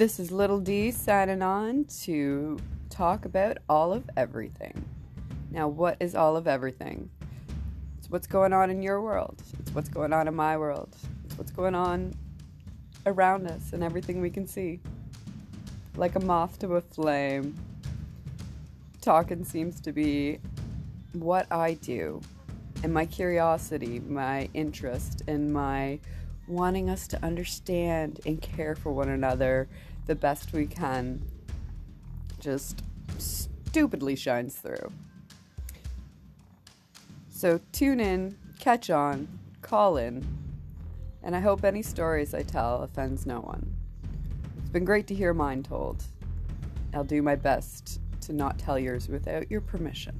This is Little D signing on to talk about all of everything. Now, what is all of everything? It's what's going on in your world, it's what's going on in my world, it's what's going on around us and everything we can see. Like a moth to a flame, talking seems to be what I do and my curiosity, my interest, and my wanting us to understand and care for one another the best we can just stupidly shines through. So tune in, catch on, call in, and I hope any stories I tell offends no one. It's been great to hear mine told. I'll do my best to not tell yours without your permission.